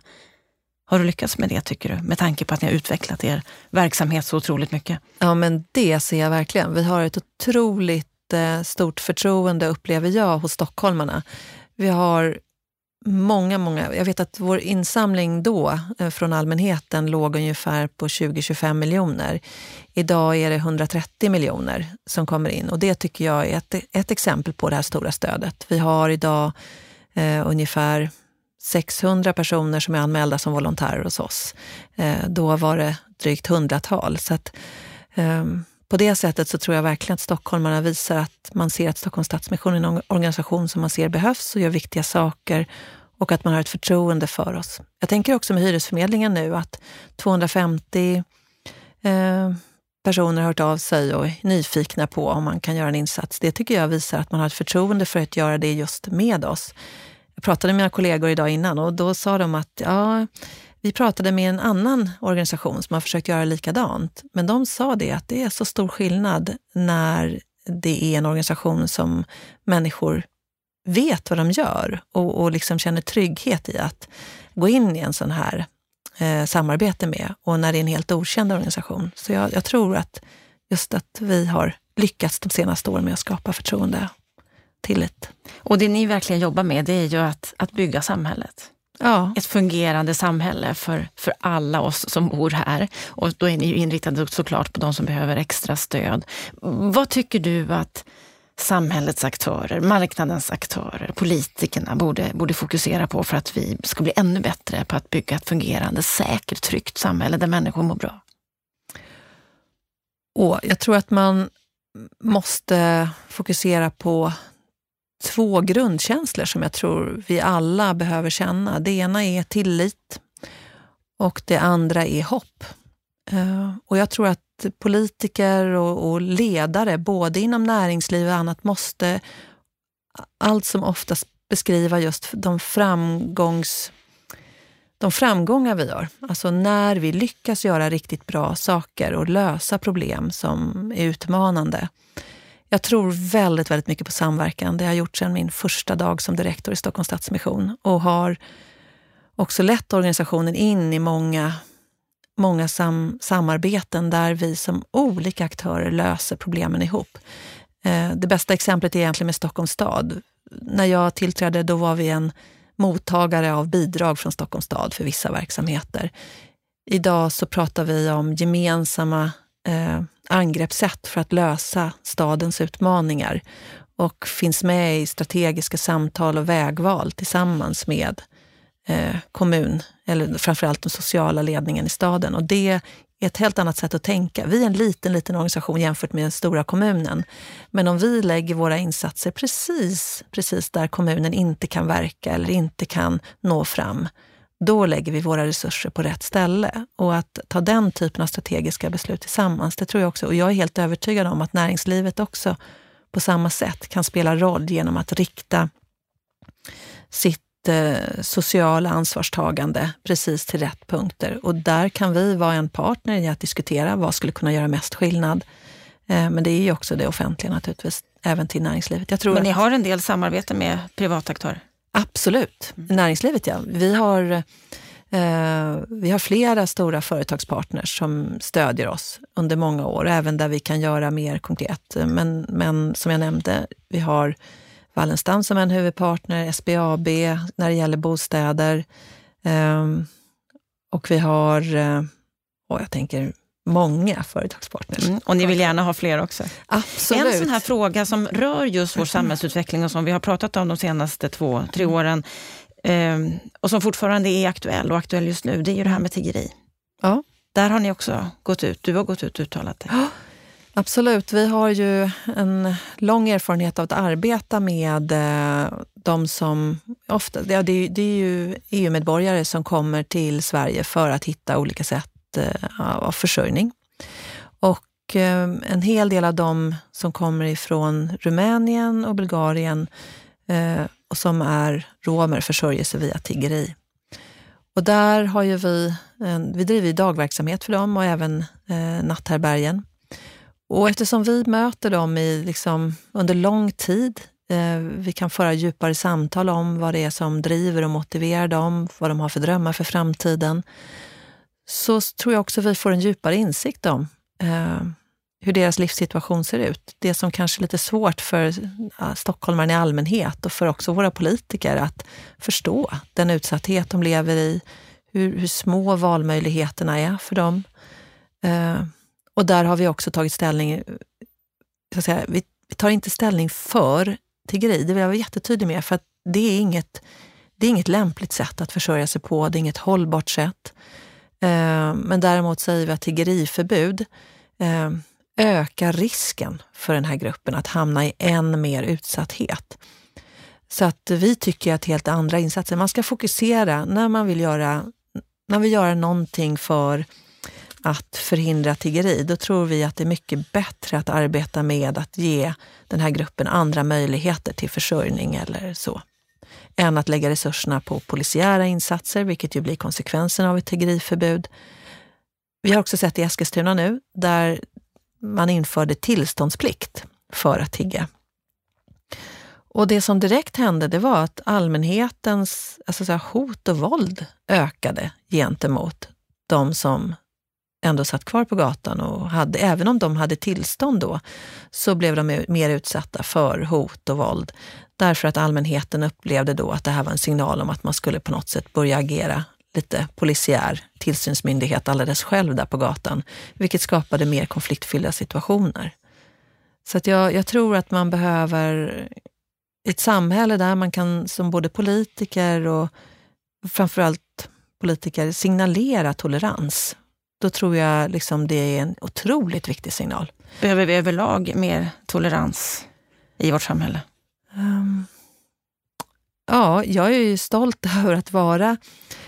Har du lyckats med det tycker du? Med tanke på att ni har utvecklat er verksamhet så otroligt mycket. Ja, men det ser jag verkligen. Vi har ett otroligt jättestort stort förtroende, upplever jag, hos stockholmarna. Vi har många, många. Jag vet att vår insamling då eh, från allmänheten låg ungefär på 20-25 miljoner. Idag är det 130 miljoner som kommer in och det tycker jag är ett, ett exempel på det här stora stödet. Vi har idag eh, ungefär 600 personer som är anmälda som volontärer hos oss. Eh, då var det drygt hundratal. Så att, eh, på det sättet så tror jag verkligen att stockholmarna visar att man ser att Stockholms Stadsmission är en organisation som man ser behövs och gör viktiga saker och att man har ett förtroende för oss. Jag tänker också med hyresförmedlingen nu att 250 eh, personer har hört av sig och är nyfikna på om man kan göra en insats. Det tycker jag visar att man har ett förtroende för att göra det just med oss. Jag pratade med mina kollegor idag innan och då sa de att ja, vi pratade med en annan organisation som har försökt göra likadant, men de sa det att det är så stor skillnad när det är en organisation som människor vet vad de gör och, och liksom känner trygghet i att gå in i en sån här eh, samarbete med och när det är en helt okänd organisation. Så jag, jag, tror att just att vi har lyckats de senaste åren med att skapa förtroende, tillit. Och det ni verkligen jobbar med, det är ju att, att bygga samhället. Ja. Ett fungerande samhälle för, för alla oss som bor här. Och då är ni ju inriktade såklart på de som behöver extra stöd. Vad tycker du att samhällets aktörer, marknadens aktörer, politikerna borde, borde fokusera på för att vi ska bli ännu bättre på att bygga ett fungerande, säkert, tryggt samhälle där människor mår bra? Och jag tror att man måste fokusera på två grundkänslor som jag tror vi alla behöver känna. Det ena är tillit och det andra är hopp. Eh, och jag tror att politiker och, och ledare, både inom näringsliv och annat, måste allt som oftast beskriva just de framgångs de framgångar vi gör. Alltså när vi lyckas göra riktigt bra saker och lösa problem som är utmanande. Jag tror väldigt, väldigt mycket på samverkan. Det har jag gjort sedan min första dag som direktor i Stockholms Stadsmission och har också lett organisationen in i många många sam samarbeten där vi som olika aktörer löser problemen ihop. Eh, det bästa exemplet är egentligen med Stockholms stad. När jag tillträdde då var vi en mottagare av bidrag från Stockholms stad för vissa verksamheter. idag så pratar vi om gemensamma eh, angreppssätt för att lösa stadens utmaningar och finns med i strategiska samtal och vägval tillsammans med eh, kommun, eller framförallt den sociala ledningen i staden. Och det är ett helt annat sätt att tänka. Vi är en liten, liten organisation jämfört med den stora kommunen. Men om vi lägger våra insatser precis, precis där kommunen inte kan verka eller inte kan nå fram, då lägger vi våra resurser på rätt ställe. Och att ta den typen av strategiska beslut tillsammans, det tror jag också. Och jag är helt övertygad om att näringslivet också på samma sätt kan spela roll genom att rikta sitt eh, sociala ansvarstagande precis till rätt punkter. Och där kan vi vara en partner i att diskutera vad skulle kunna göra mest skillnad. Eh, men det är ju också det offentliga naturligtvis, även till näringslivet. Jag tror men ni har en del samarbete med privata aktörer? Absolut. Mm. Näringslivet, ja. Vi har, eh, vi har flera stora företagspartners som stödjer oss under många år, även där vi kan göra mer konkret. Men, men som jag nämnde, vi har Wallenstam som en huvudpartner, SBAB när det gäller bostäder. Eh, och vi har, eh, och jag tänker många företagspartners. Mm, och ni vill gärna ha fler också? Absolut. En sån här fråga som rör just vår samhällsutveckling och som vi har pratat om de senaste två, tre mm. åren eh, och som fortfarande är aktuell och aktuell just nu, det är ju det här med tiggeri. Ja. Där har ni också gått ut, du har gått ut och uttalat dig. Ja, absolut. Vi har ju en lång erfarenhet av att arbeta med eh, de som ofta, ja, det, det är ju EU-medborgare som kommer till Sverige för att hitta olika sätt Eh, av försörjning. Och eh, en hel del av dem som kommer ifrån Rumänien och Bulgarien eh, och som är romer försörjer sig via tiggeri. Och där har ju vi, vi driver dagverksamhet för dem och även eh, natthärbärgen. Och eftersom vi möter dem i, liksom, under lång tid, eh, vi kan föra djupare samtal om vad det är som driver och motiverar dem, vad de har för drömmar för framtiden så tror jag också vi får en djupare insikt om eh, hur deras livssituation ser ut. Det som kanske är lite svårt för ja, stockholmaren i allmänhet och för också våra politiker att förstå den utsatthet de lever i, hur, hur små valmöjligheterna är för dem. Eh, och där har vi också tagit ställning, så säga, vi, vi, tar inte ställning för tiggeri, det vill jag vara jättetydlig med, för att det är inget, det är inget lämpligt sätt att försörja sig på, det är inget hållbart sätt. Eh, men däremot säger vi att tiggeriförbud eh, ökar risken för den här gruppen att hamna i än mer utsatthet. Så att vi tycker att helt andra insatser, man ska fokusera när man vill göra, när man vill göra någonting för att förhindra tiggeri, då tror vi att det är mycket bättre att arbeta med att ge den här gruppen andra möjligheter till försörjning eller så än att lägga resurserna på polisiära insatser, vilket ju blir konsekvensen av ett tiggeriförbud. Vi har också sett i Eskilstuna nu, där man införde tillståndsplikt för att tigga. Och det som direkt hände, det var att allmänhetens alltså så hot och våld ökade gentemot de som ändå satt kvar på gatan och hade, även om de hade tillstånd då, så blev de mer utsatta för hot och våld. Därför att allmänheten upplevde då att det här var en signal om att man skulle på något sätt börja agera lite polisiär tillsynsmyndighet alldeles själv där på gatan, vilket skapade mer konfliktfyllda situationer. Så att jag, jag tror att man behöver ett samhälle där man kan som både politiker och framförallt politiker signalera tolerans. Då tror jag liksom det är en otroligt viktig signal. Behöver vi överlag mer tolerans i vårt samhälle? Um, ja, jag är ju stolt [laughs] över att vara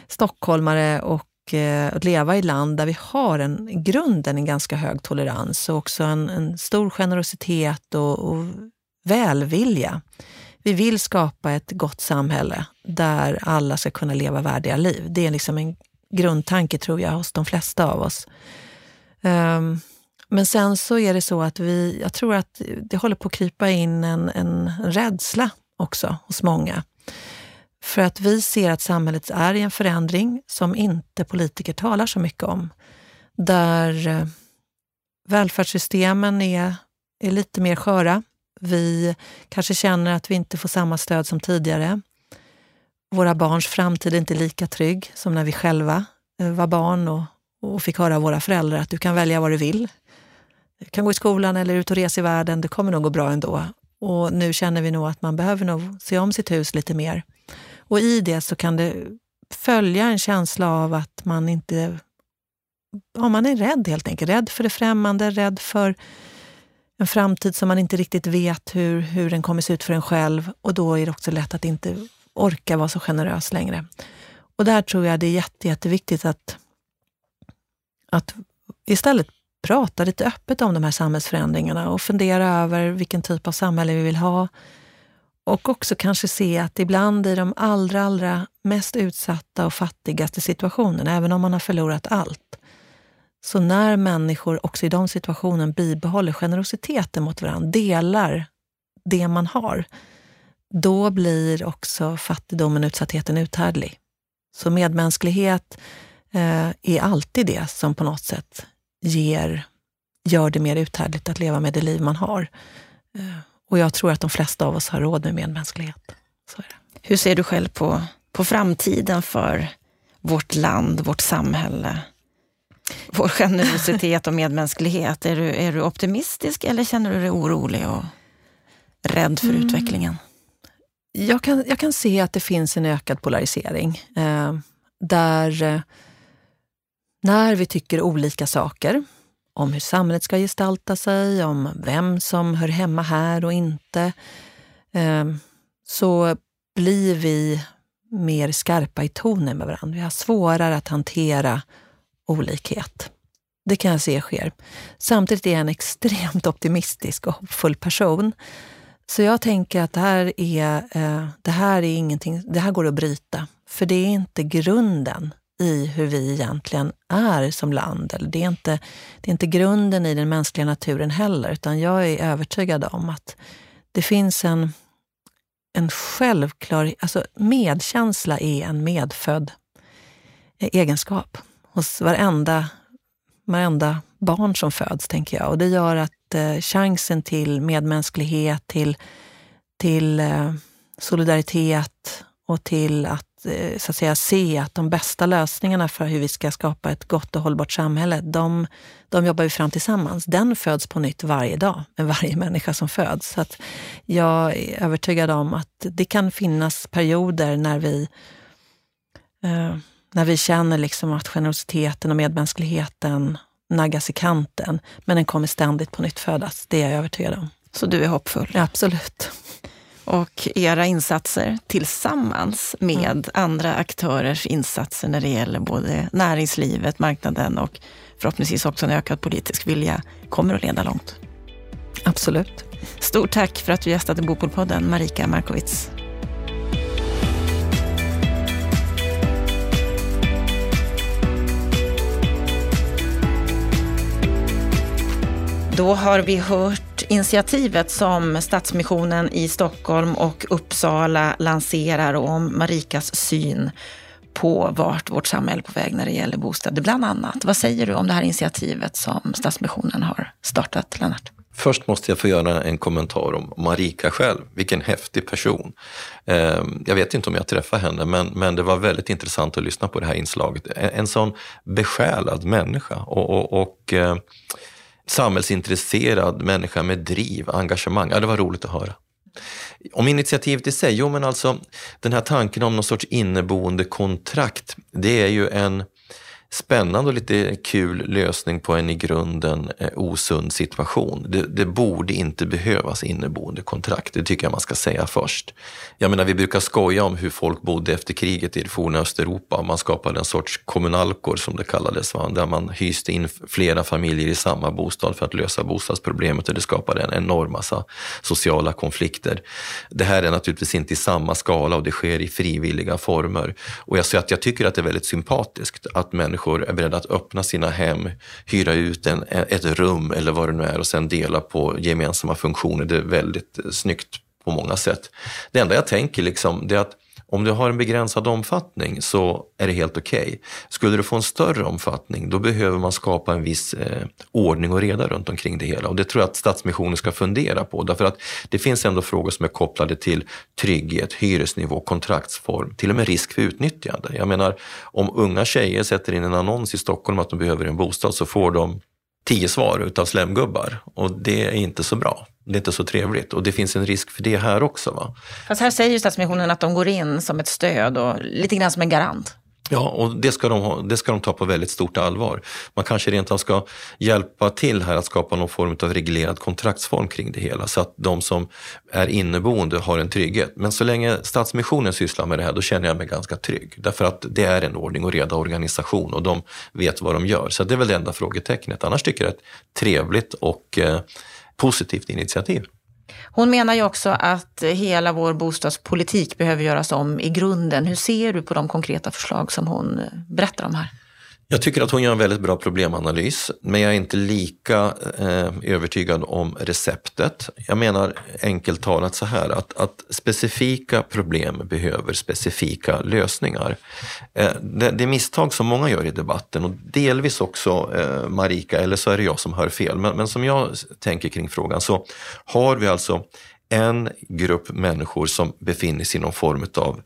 stockholmare och eh, att leva i land där vi har en grunden en ganska hög tolerans och också en, en stor generositet och, och välvilja. Vi vill skapa ett gott samhälle där alla ska kunna leva värdiga liv. Det är liksom en grundtanke, tror jag, hos de flesta av oss. Um, men sen så är det så att vi, jag tror att det håller på att krypa in en, en rädsla också hos många. För att vi ser att samhället är i en förändring som inte politiker talar så mycket om. Där eh, välfärdssystemen är, är lite mer sköra. Vi kanske känner att vi inte får samma stöd som tidigare. Våra barns framtid är inte lika trygg som när vi själva eh, var barn och och fick höra av våra föräldrar att du kan välja vad du vill. Du kan gå i skolan eller ut och resa i världen, det kommer nog gå bra ändå. Och nu känner vi nog att man behöver nog se om sitt hus lite mer. Och i det så kan det följa en känsla av att man inte... Ja, man är rädd helt enkelt. Rädd för det främmande, rädd för en framtid som man inte riktigt vet hur, hur den kommer se ut för en själv. Och då är det också lätt att inte orka vara så generös längre. Och där tror jag det är jätte, jätteviktigt att, att istället prata lite öppet om de här samhällsförändringarna och fundera över vilken typ av samhälle vi vill ha. Och också kanske se att ibland i de allra, allra mest utsatta och fattigaste situationerna, även om man har förlorat allt, så när människor också i de situationerna bibehåller generositeten mot varandra, delar det man har, då blir också fattigdomen och utsattheten uthärdlig. Så medmänsklighet eh, är alltid det som på något sätt ger, gör det mer uthärdligt att leva med det liv man har. Eh, och jag tror att de flesta av oss har råd med medmänsklighet. Hur ser du själv på, på framtiden för vårt land, vårt samhälle? Vår generositet och medmänsklighet. Är du, är du optimistisk eller känner du dig orolig och rädd för mm. utvecklingen? Jag kan, jag kan se att det finns en ökad polarisering. Eh, där eh, när vi tycker olika saker om hur samhället ska gestalta sig, om vem som hör hemma här och inte, eh, så blir vi mer skarpa i tonen med varandra. Vi har svårare att hantera olikhet. Det kan jag se sker. Samtidigt är jag en [laughs] extremt optimistisk och hoppfull person. Så jag tänker att det här är, eh, det här är ingenting, det här går att bryta. För det är inte grunden i hur vi egentligen är som land. Eller det, är inte, det är inte grunden i den mänskliga naturen heller, utan jag är övertygad om att det finns en, en självklar... Alltså medkänsla är en medfödd egenskap hos varenda, varenda barn som föds, tänker jag. Och det gör att eh, chansen till medmänsklighet, till, till eh, solidaritet och till att Eh, så att säga, se att de bästa lösningarna för hur vi ska skapa ett gott och hållbart samhälle, de, de jobbar vi fram tillsammans. Den föds på nytt varje dag med varje människa som föds. Så att jag är övertygad om att det kan finnas perioder när vi, eh, när vi känner liksom att generositeten och medmänskligheten naggas i kanten. Men den kommer ständigt på nytt födas. Det är jag övertygad om. Så du är hoppfull? Ja, absolut och era insatser tillsammans med mm. andra aktörers insatser när det gäller både näringslivet, marknaden och förhoppningsvis också en ökad politisk vilja kommer att leda långt. Absolut. Stort tack för att du gästade Bopolpodden, Marika Markowitz. Då har vi hört initiativet som Stadsmissionen i Stockholm och Uppsala lanserar om Marikas syn på vart vårt samhälle är på väg när det gäller bostäder, bland annat. Vad säger du om det här initiativet som Stadsmissionen har startat, Lennart? Först måste jag få göra en kommentar om Marika själv. Vilken häftig person. Ehm, jag vet inte om jag träffade henne, men, men det var väldigt intressant att lyssna på det här inslaget. En, en sån besjälad människa. och, och, och eh, samhällsintresserad människa med driv, engagemang. Ja, det var roligt att höra. Om initiativet i sig, jo men alltså den här tanken om någon sorts inneboende kontrakt, det är ju en spännande och lite kul lösning på en i grunden eh, osund situation. Det, det, borde inte behövas inneboende kontrakt, det tycker jag man ska säga först. Jag menar, vi brukar skoja om hur folk bodde efter kriget i det forna Östeuropa. Man skapade en sorts kommunalkor som det kallades, va? där man hyste in flera familjer i samma bostad för att lösa bostadsproblemet och det skapade en enorm massa sociala konflikter. Det här är naturligtvis inte i samma skala och det sker i frivilliga former. Och jag, så att jag tycker att det är väldigt sympatiskt att människor människor är beredda att öppna sina hem, hyra ut en, ett rum eller vad det nu är och sen dela på gemensamma funktioner. Det är väldigt snyggt på många sätt. Det enda jag tänker liksom, det är att om du har en begränsad omfattning så är det helt okej. Okay. Skulle du få en större omfattning då behöver man skapa en viss eh, ordning och reda runt omkring det hela. Och det tror jag att Stadsmissionen ska fundera på. Därför att det finns ändå frågor som är kopplade till trygghet, hyresnivå, kontraktsform, till och med risk för utnyttjande. Jag menar, om unga tjejer sätter in en annons i Stockholm att de behöver en bostad så får de tio svar utav slemgubbar och det är inte så bra. Det är inte så trevligt och det finns en risk för det här också. Va? Fast här säger ju Stadsmissionen att de går in som ett stöd och lite grann som en garant. Ja, och det ska, de, det ska de ta på väldigt stort allvar. Man kanske rent av ska hjälpa till här att skapa någon form av reglerad kontraktsform kring det hela så att de som är inneboende har en trygghet. Men så länge Stadsmissionen sysslar med det här, då känner jag mig ganska trygg. Därför att det är en ordning och reda organisation och de vet vad de gör. Så det är väl det enda frågetecknet. Annars tycker jag det är ett trevligt och eh, positivt initiativ. Hon menar ju också att hela vår bostadspolitik behöver göras om i grunden. Hur ser du på de konkreta förslag som hon berättar om här? Jag tycker att hon gör en väldigt bra problemanalys, men jag är inte lika eh, övertygad om receptet. Jag menar enkelt talat så här att, att specifika problem behöver specifika lösningar. Eh, det, det är misstag som många gör i debatten och delvis också eh, Marika, eller så är det jag som hör fel. Men, men som jag tänker kring frågan så har vi alltså en grupp människor som befinner sig i någon form av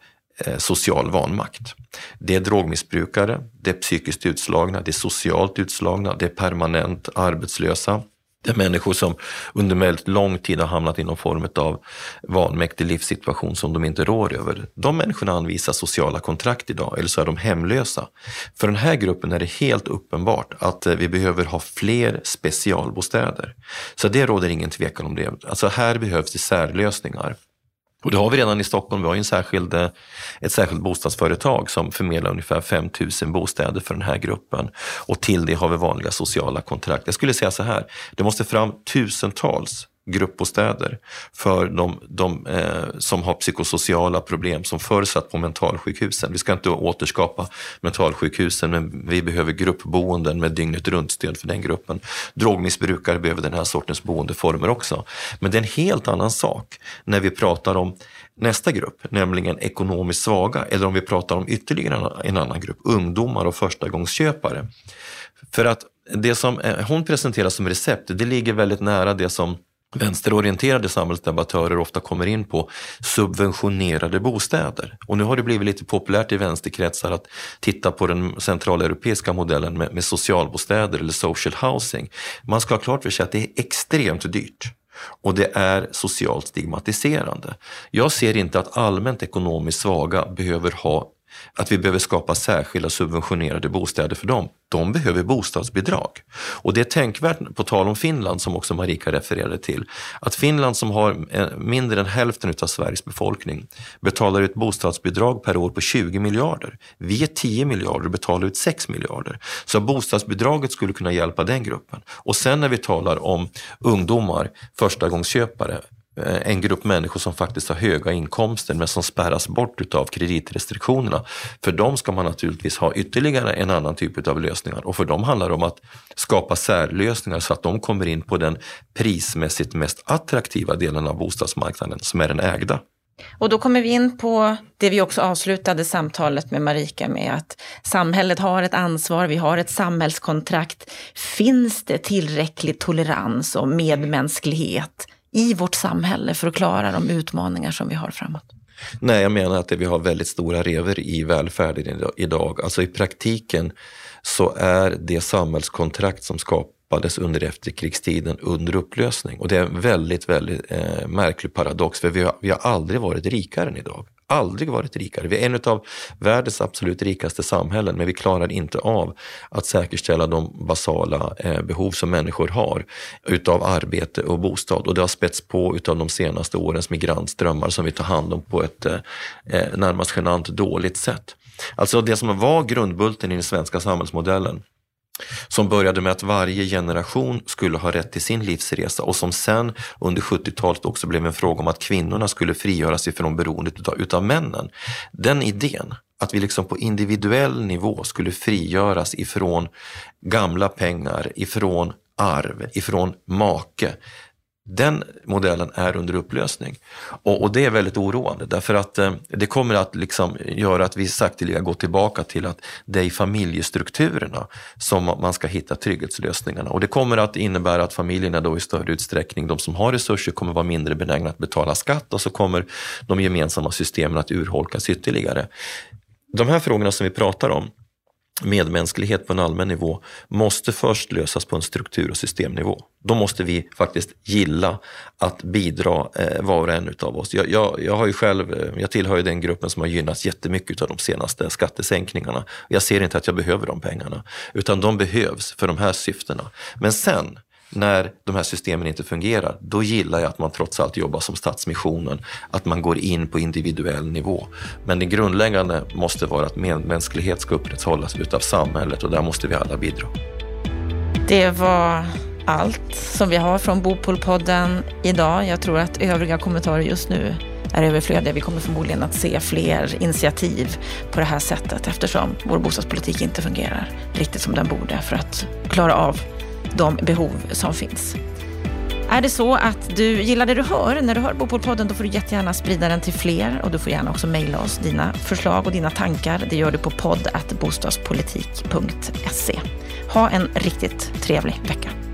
Eh, social vanmakt. Det är drogmissbrukare, det är psykiskt utslagna, det är socialt utslagna, det är permanent arbetslösa. Det är människor som under väldigt lång tid har hamnat i någon form av vanmäktig livssituation som de inte rår över. De människorna anvisas sociala kontrakt idag, eller så är de hemlösa. För den här gruppen är det helt uppenbart att eh, vi behöver ha fler specialbostäder. Så det råder ingen tvekan om det. Alltså här behövs det särlösningar. Och det har vi redan i Stockholm. Vi har en särskild, eh, ett särskilt bostadsföretag som förmedlar ungefär 5 000 bostäder för den här gruppen. Och till det har vi vanliga sociala kontrakt. Jag skulle säga så här, det måste fram tusentals gruppbostäder för de, de eh, som har psykosociala problem som förr satt på mentalsjukhusen. Vi ska inte återskapa mentalsjukhusen men vi behöver gruppboenden med dygnet runt-stöd för den gruppen. Drogmissbrukare behöver den här sortens boendeformer också. Men det är en helt annan sak när vi pratar om nästa grupp, nämligen ekonomiskt svaga eller om vi pratar om ytterligare en annan grupp, ungdomar och förstagångsköpare. För att det som eh, hon presenterar som recept, det ligger väldigt nära det som vänsterorienterade samhällsdebattörer ofta kommer in på subventionerade bostäder. Och nu har det blivit lite populärt i vänsterkretsar att titta på den centraleuropeiska modellen med, med socialbostäder eller social housing. Man ska ha klart för sig att det är extremt dyrt och det är socialt stigmatiserande. Jag ser inte att allmänt ekonomiskt svaga behöver ha att vi behöver skapa särskilda subventionerade bostäder för dem. De behöver bostadsbidrag. Och det är tänkvärt, på tal om Finland som också Marika refererade till, att Finland som har eh, mindre än hälften av Sveriges befolkning betalar ut bostadsbidrag per år på 20 miljarder. Vi är 10 miljarder och betalar ut 6 miljarder. Så bostadsbidraget skulle kunna hjälpa den gruppen. Och sen när vi talar om ungdomar, förstagångsköpare, Eh, en grupp människor som faktiskt har höga inkomster men som spärras bort utav kreditrestriktionerna. För dem ska man naturligtvis ha ytterligare en annan typ av lösningar och för dem handlar det om att skapa särlösningar så att de kommer in på den prismässigt mest attraktiva delen av bostadsmarknaden som är den ägda. Och då kommer vi in på det vi också avslutade samtalet med Marika med, att samhället har ett ansvar, vi har ett samhällskontrakt. Finns det tillräcklig tolerans och medmänsklighet i vårt samhälle för att klara de utmaningar som vi har framåt? Nej, jag menar att vi har väldigt stora rever i välfärden idag. Alltså i praktiken så är det samhällskontrakt som skapades under efterkrigstiden under upplösning. Och det är en väldigt, väldigt eh, märklig paradox, för vi har, vi har aldrig varit rikare än idag aldrig varit rikare. Vi är en av världens absolut rikaste samhällen, men vi klarar inte av att säkerställa de basala eh, behov som människor har utav arbete och bostad. Och det har spätts på utav de senaste årens migrantströmmar som vi tar hand om på ett eh, eh, närmast genant dåligt sätt. Alltså det som var grundbulten i den svenska samhällsmodellen som började med att varje generation skulle ha rätt till sin livsresa och som sen under 70-talet också blev en fråga om att kvinnorna skulle frigöra sig från beroendet utav, utav männen. Den idén, att vi liksom på individuell nivå skulle frigöras ifrån gamla pengar, ifrån arv, ifrån make. Den modellen är under upplösning och, och det är väldigt oroande därför att eh, det kommer att liksom göra att vi sakteliga går tillbaka till att det är i familjestrukturerna som man ska hitta trygghetslösningarna och det kommer att innebära att familjerna då i större utsträckning, de som har resurser kommer vara mindre benägna att betala skatt och så kommer de gemensamma systemen att urholkas ytterligare. De här frågorna som vi pratar om medmänsklighet på en allmän nivå måste först lösas på en struktur och systemnivå. Då måste vi faktiskt gilla att bidra eh, var och en utav oss. Jag, jag, jag, har ju själv, eh, jag tillhör ju den gruppen som har gynnats jättemycket av de senaste skattesänkningarna. Jag ser inte att jag behöver de pengarna, utan de behövs för de här syftena. Men sen när de här systemen inte fungerar, då gillar jag att man trots allt jobbar som Stadsmissionen, att man går in på individuell nivå. Men det grundläggande måste vara att medmänsklighet ska upprätthållas utav samhället och där måste vi alla bidra. Det var allt som vi har från Bopolpodden idag. Jag tror att övriga kommentarer just nu är överflödiga. Vi kommer förmodligen att se fler initiativ på det här sättet eftersom vår bostadspolitik inte fungerar riktigt som den borde för att klara av de behov som finns. Är det så att du gillar det du hör när du hör Bopolpodden, då får du jättegärna sprida den till fler och du får gärna också mejla oss dina förslag och dina tankar. Det gör du på podd bostadspolitik.se. Ha en riktigt trevlig vecka.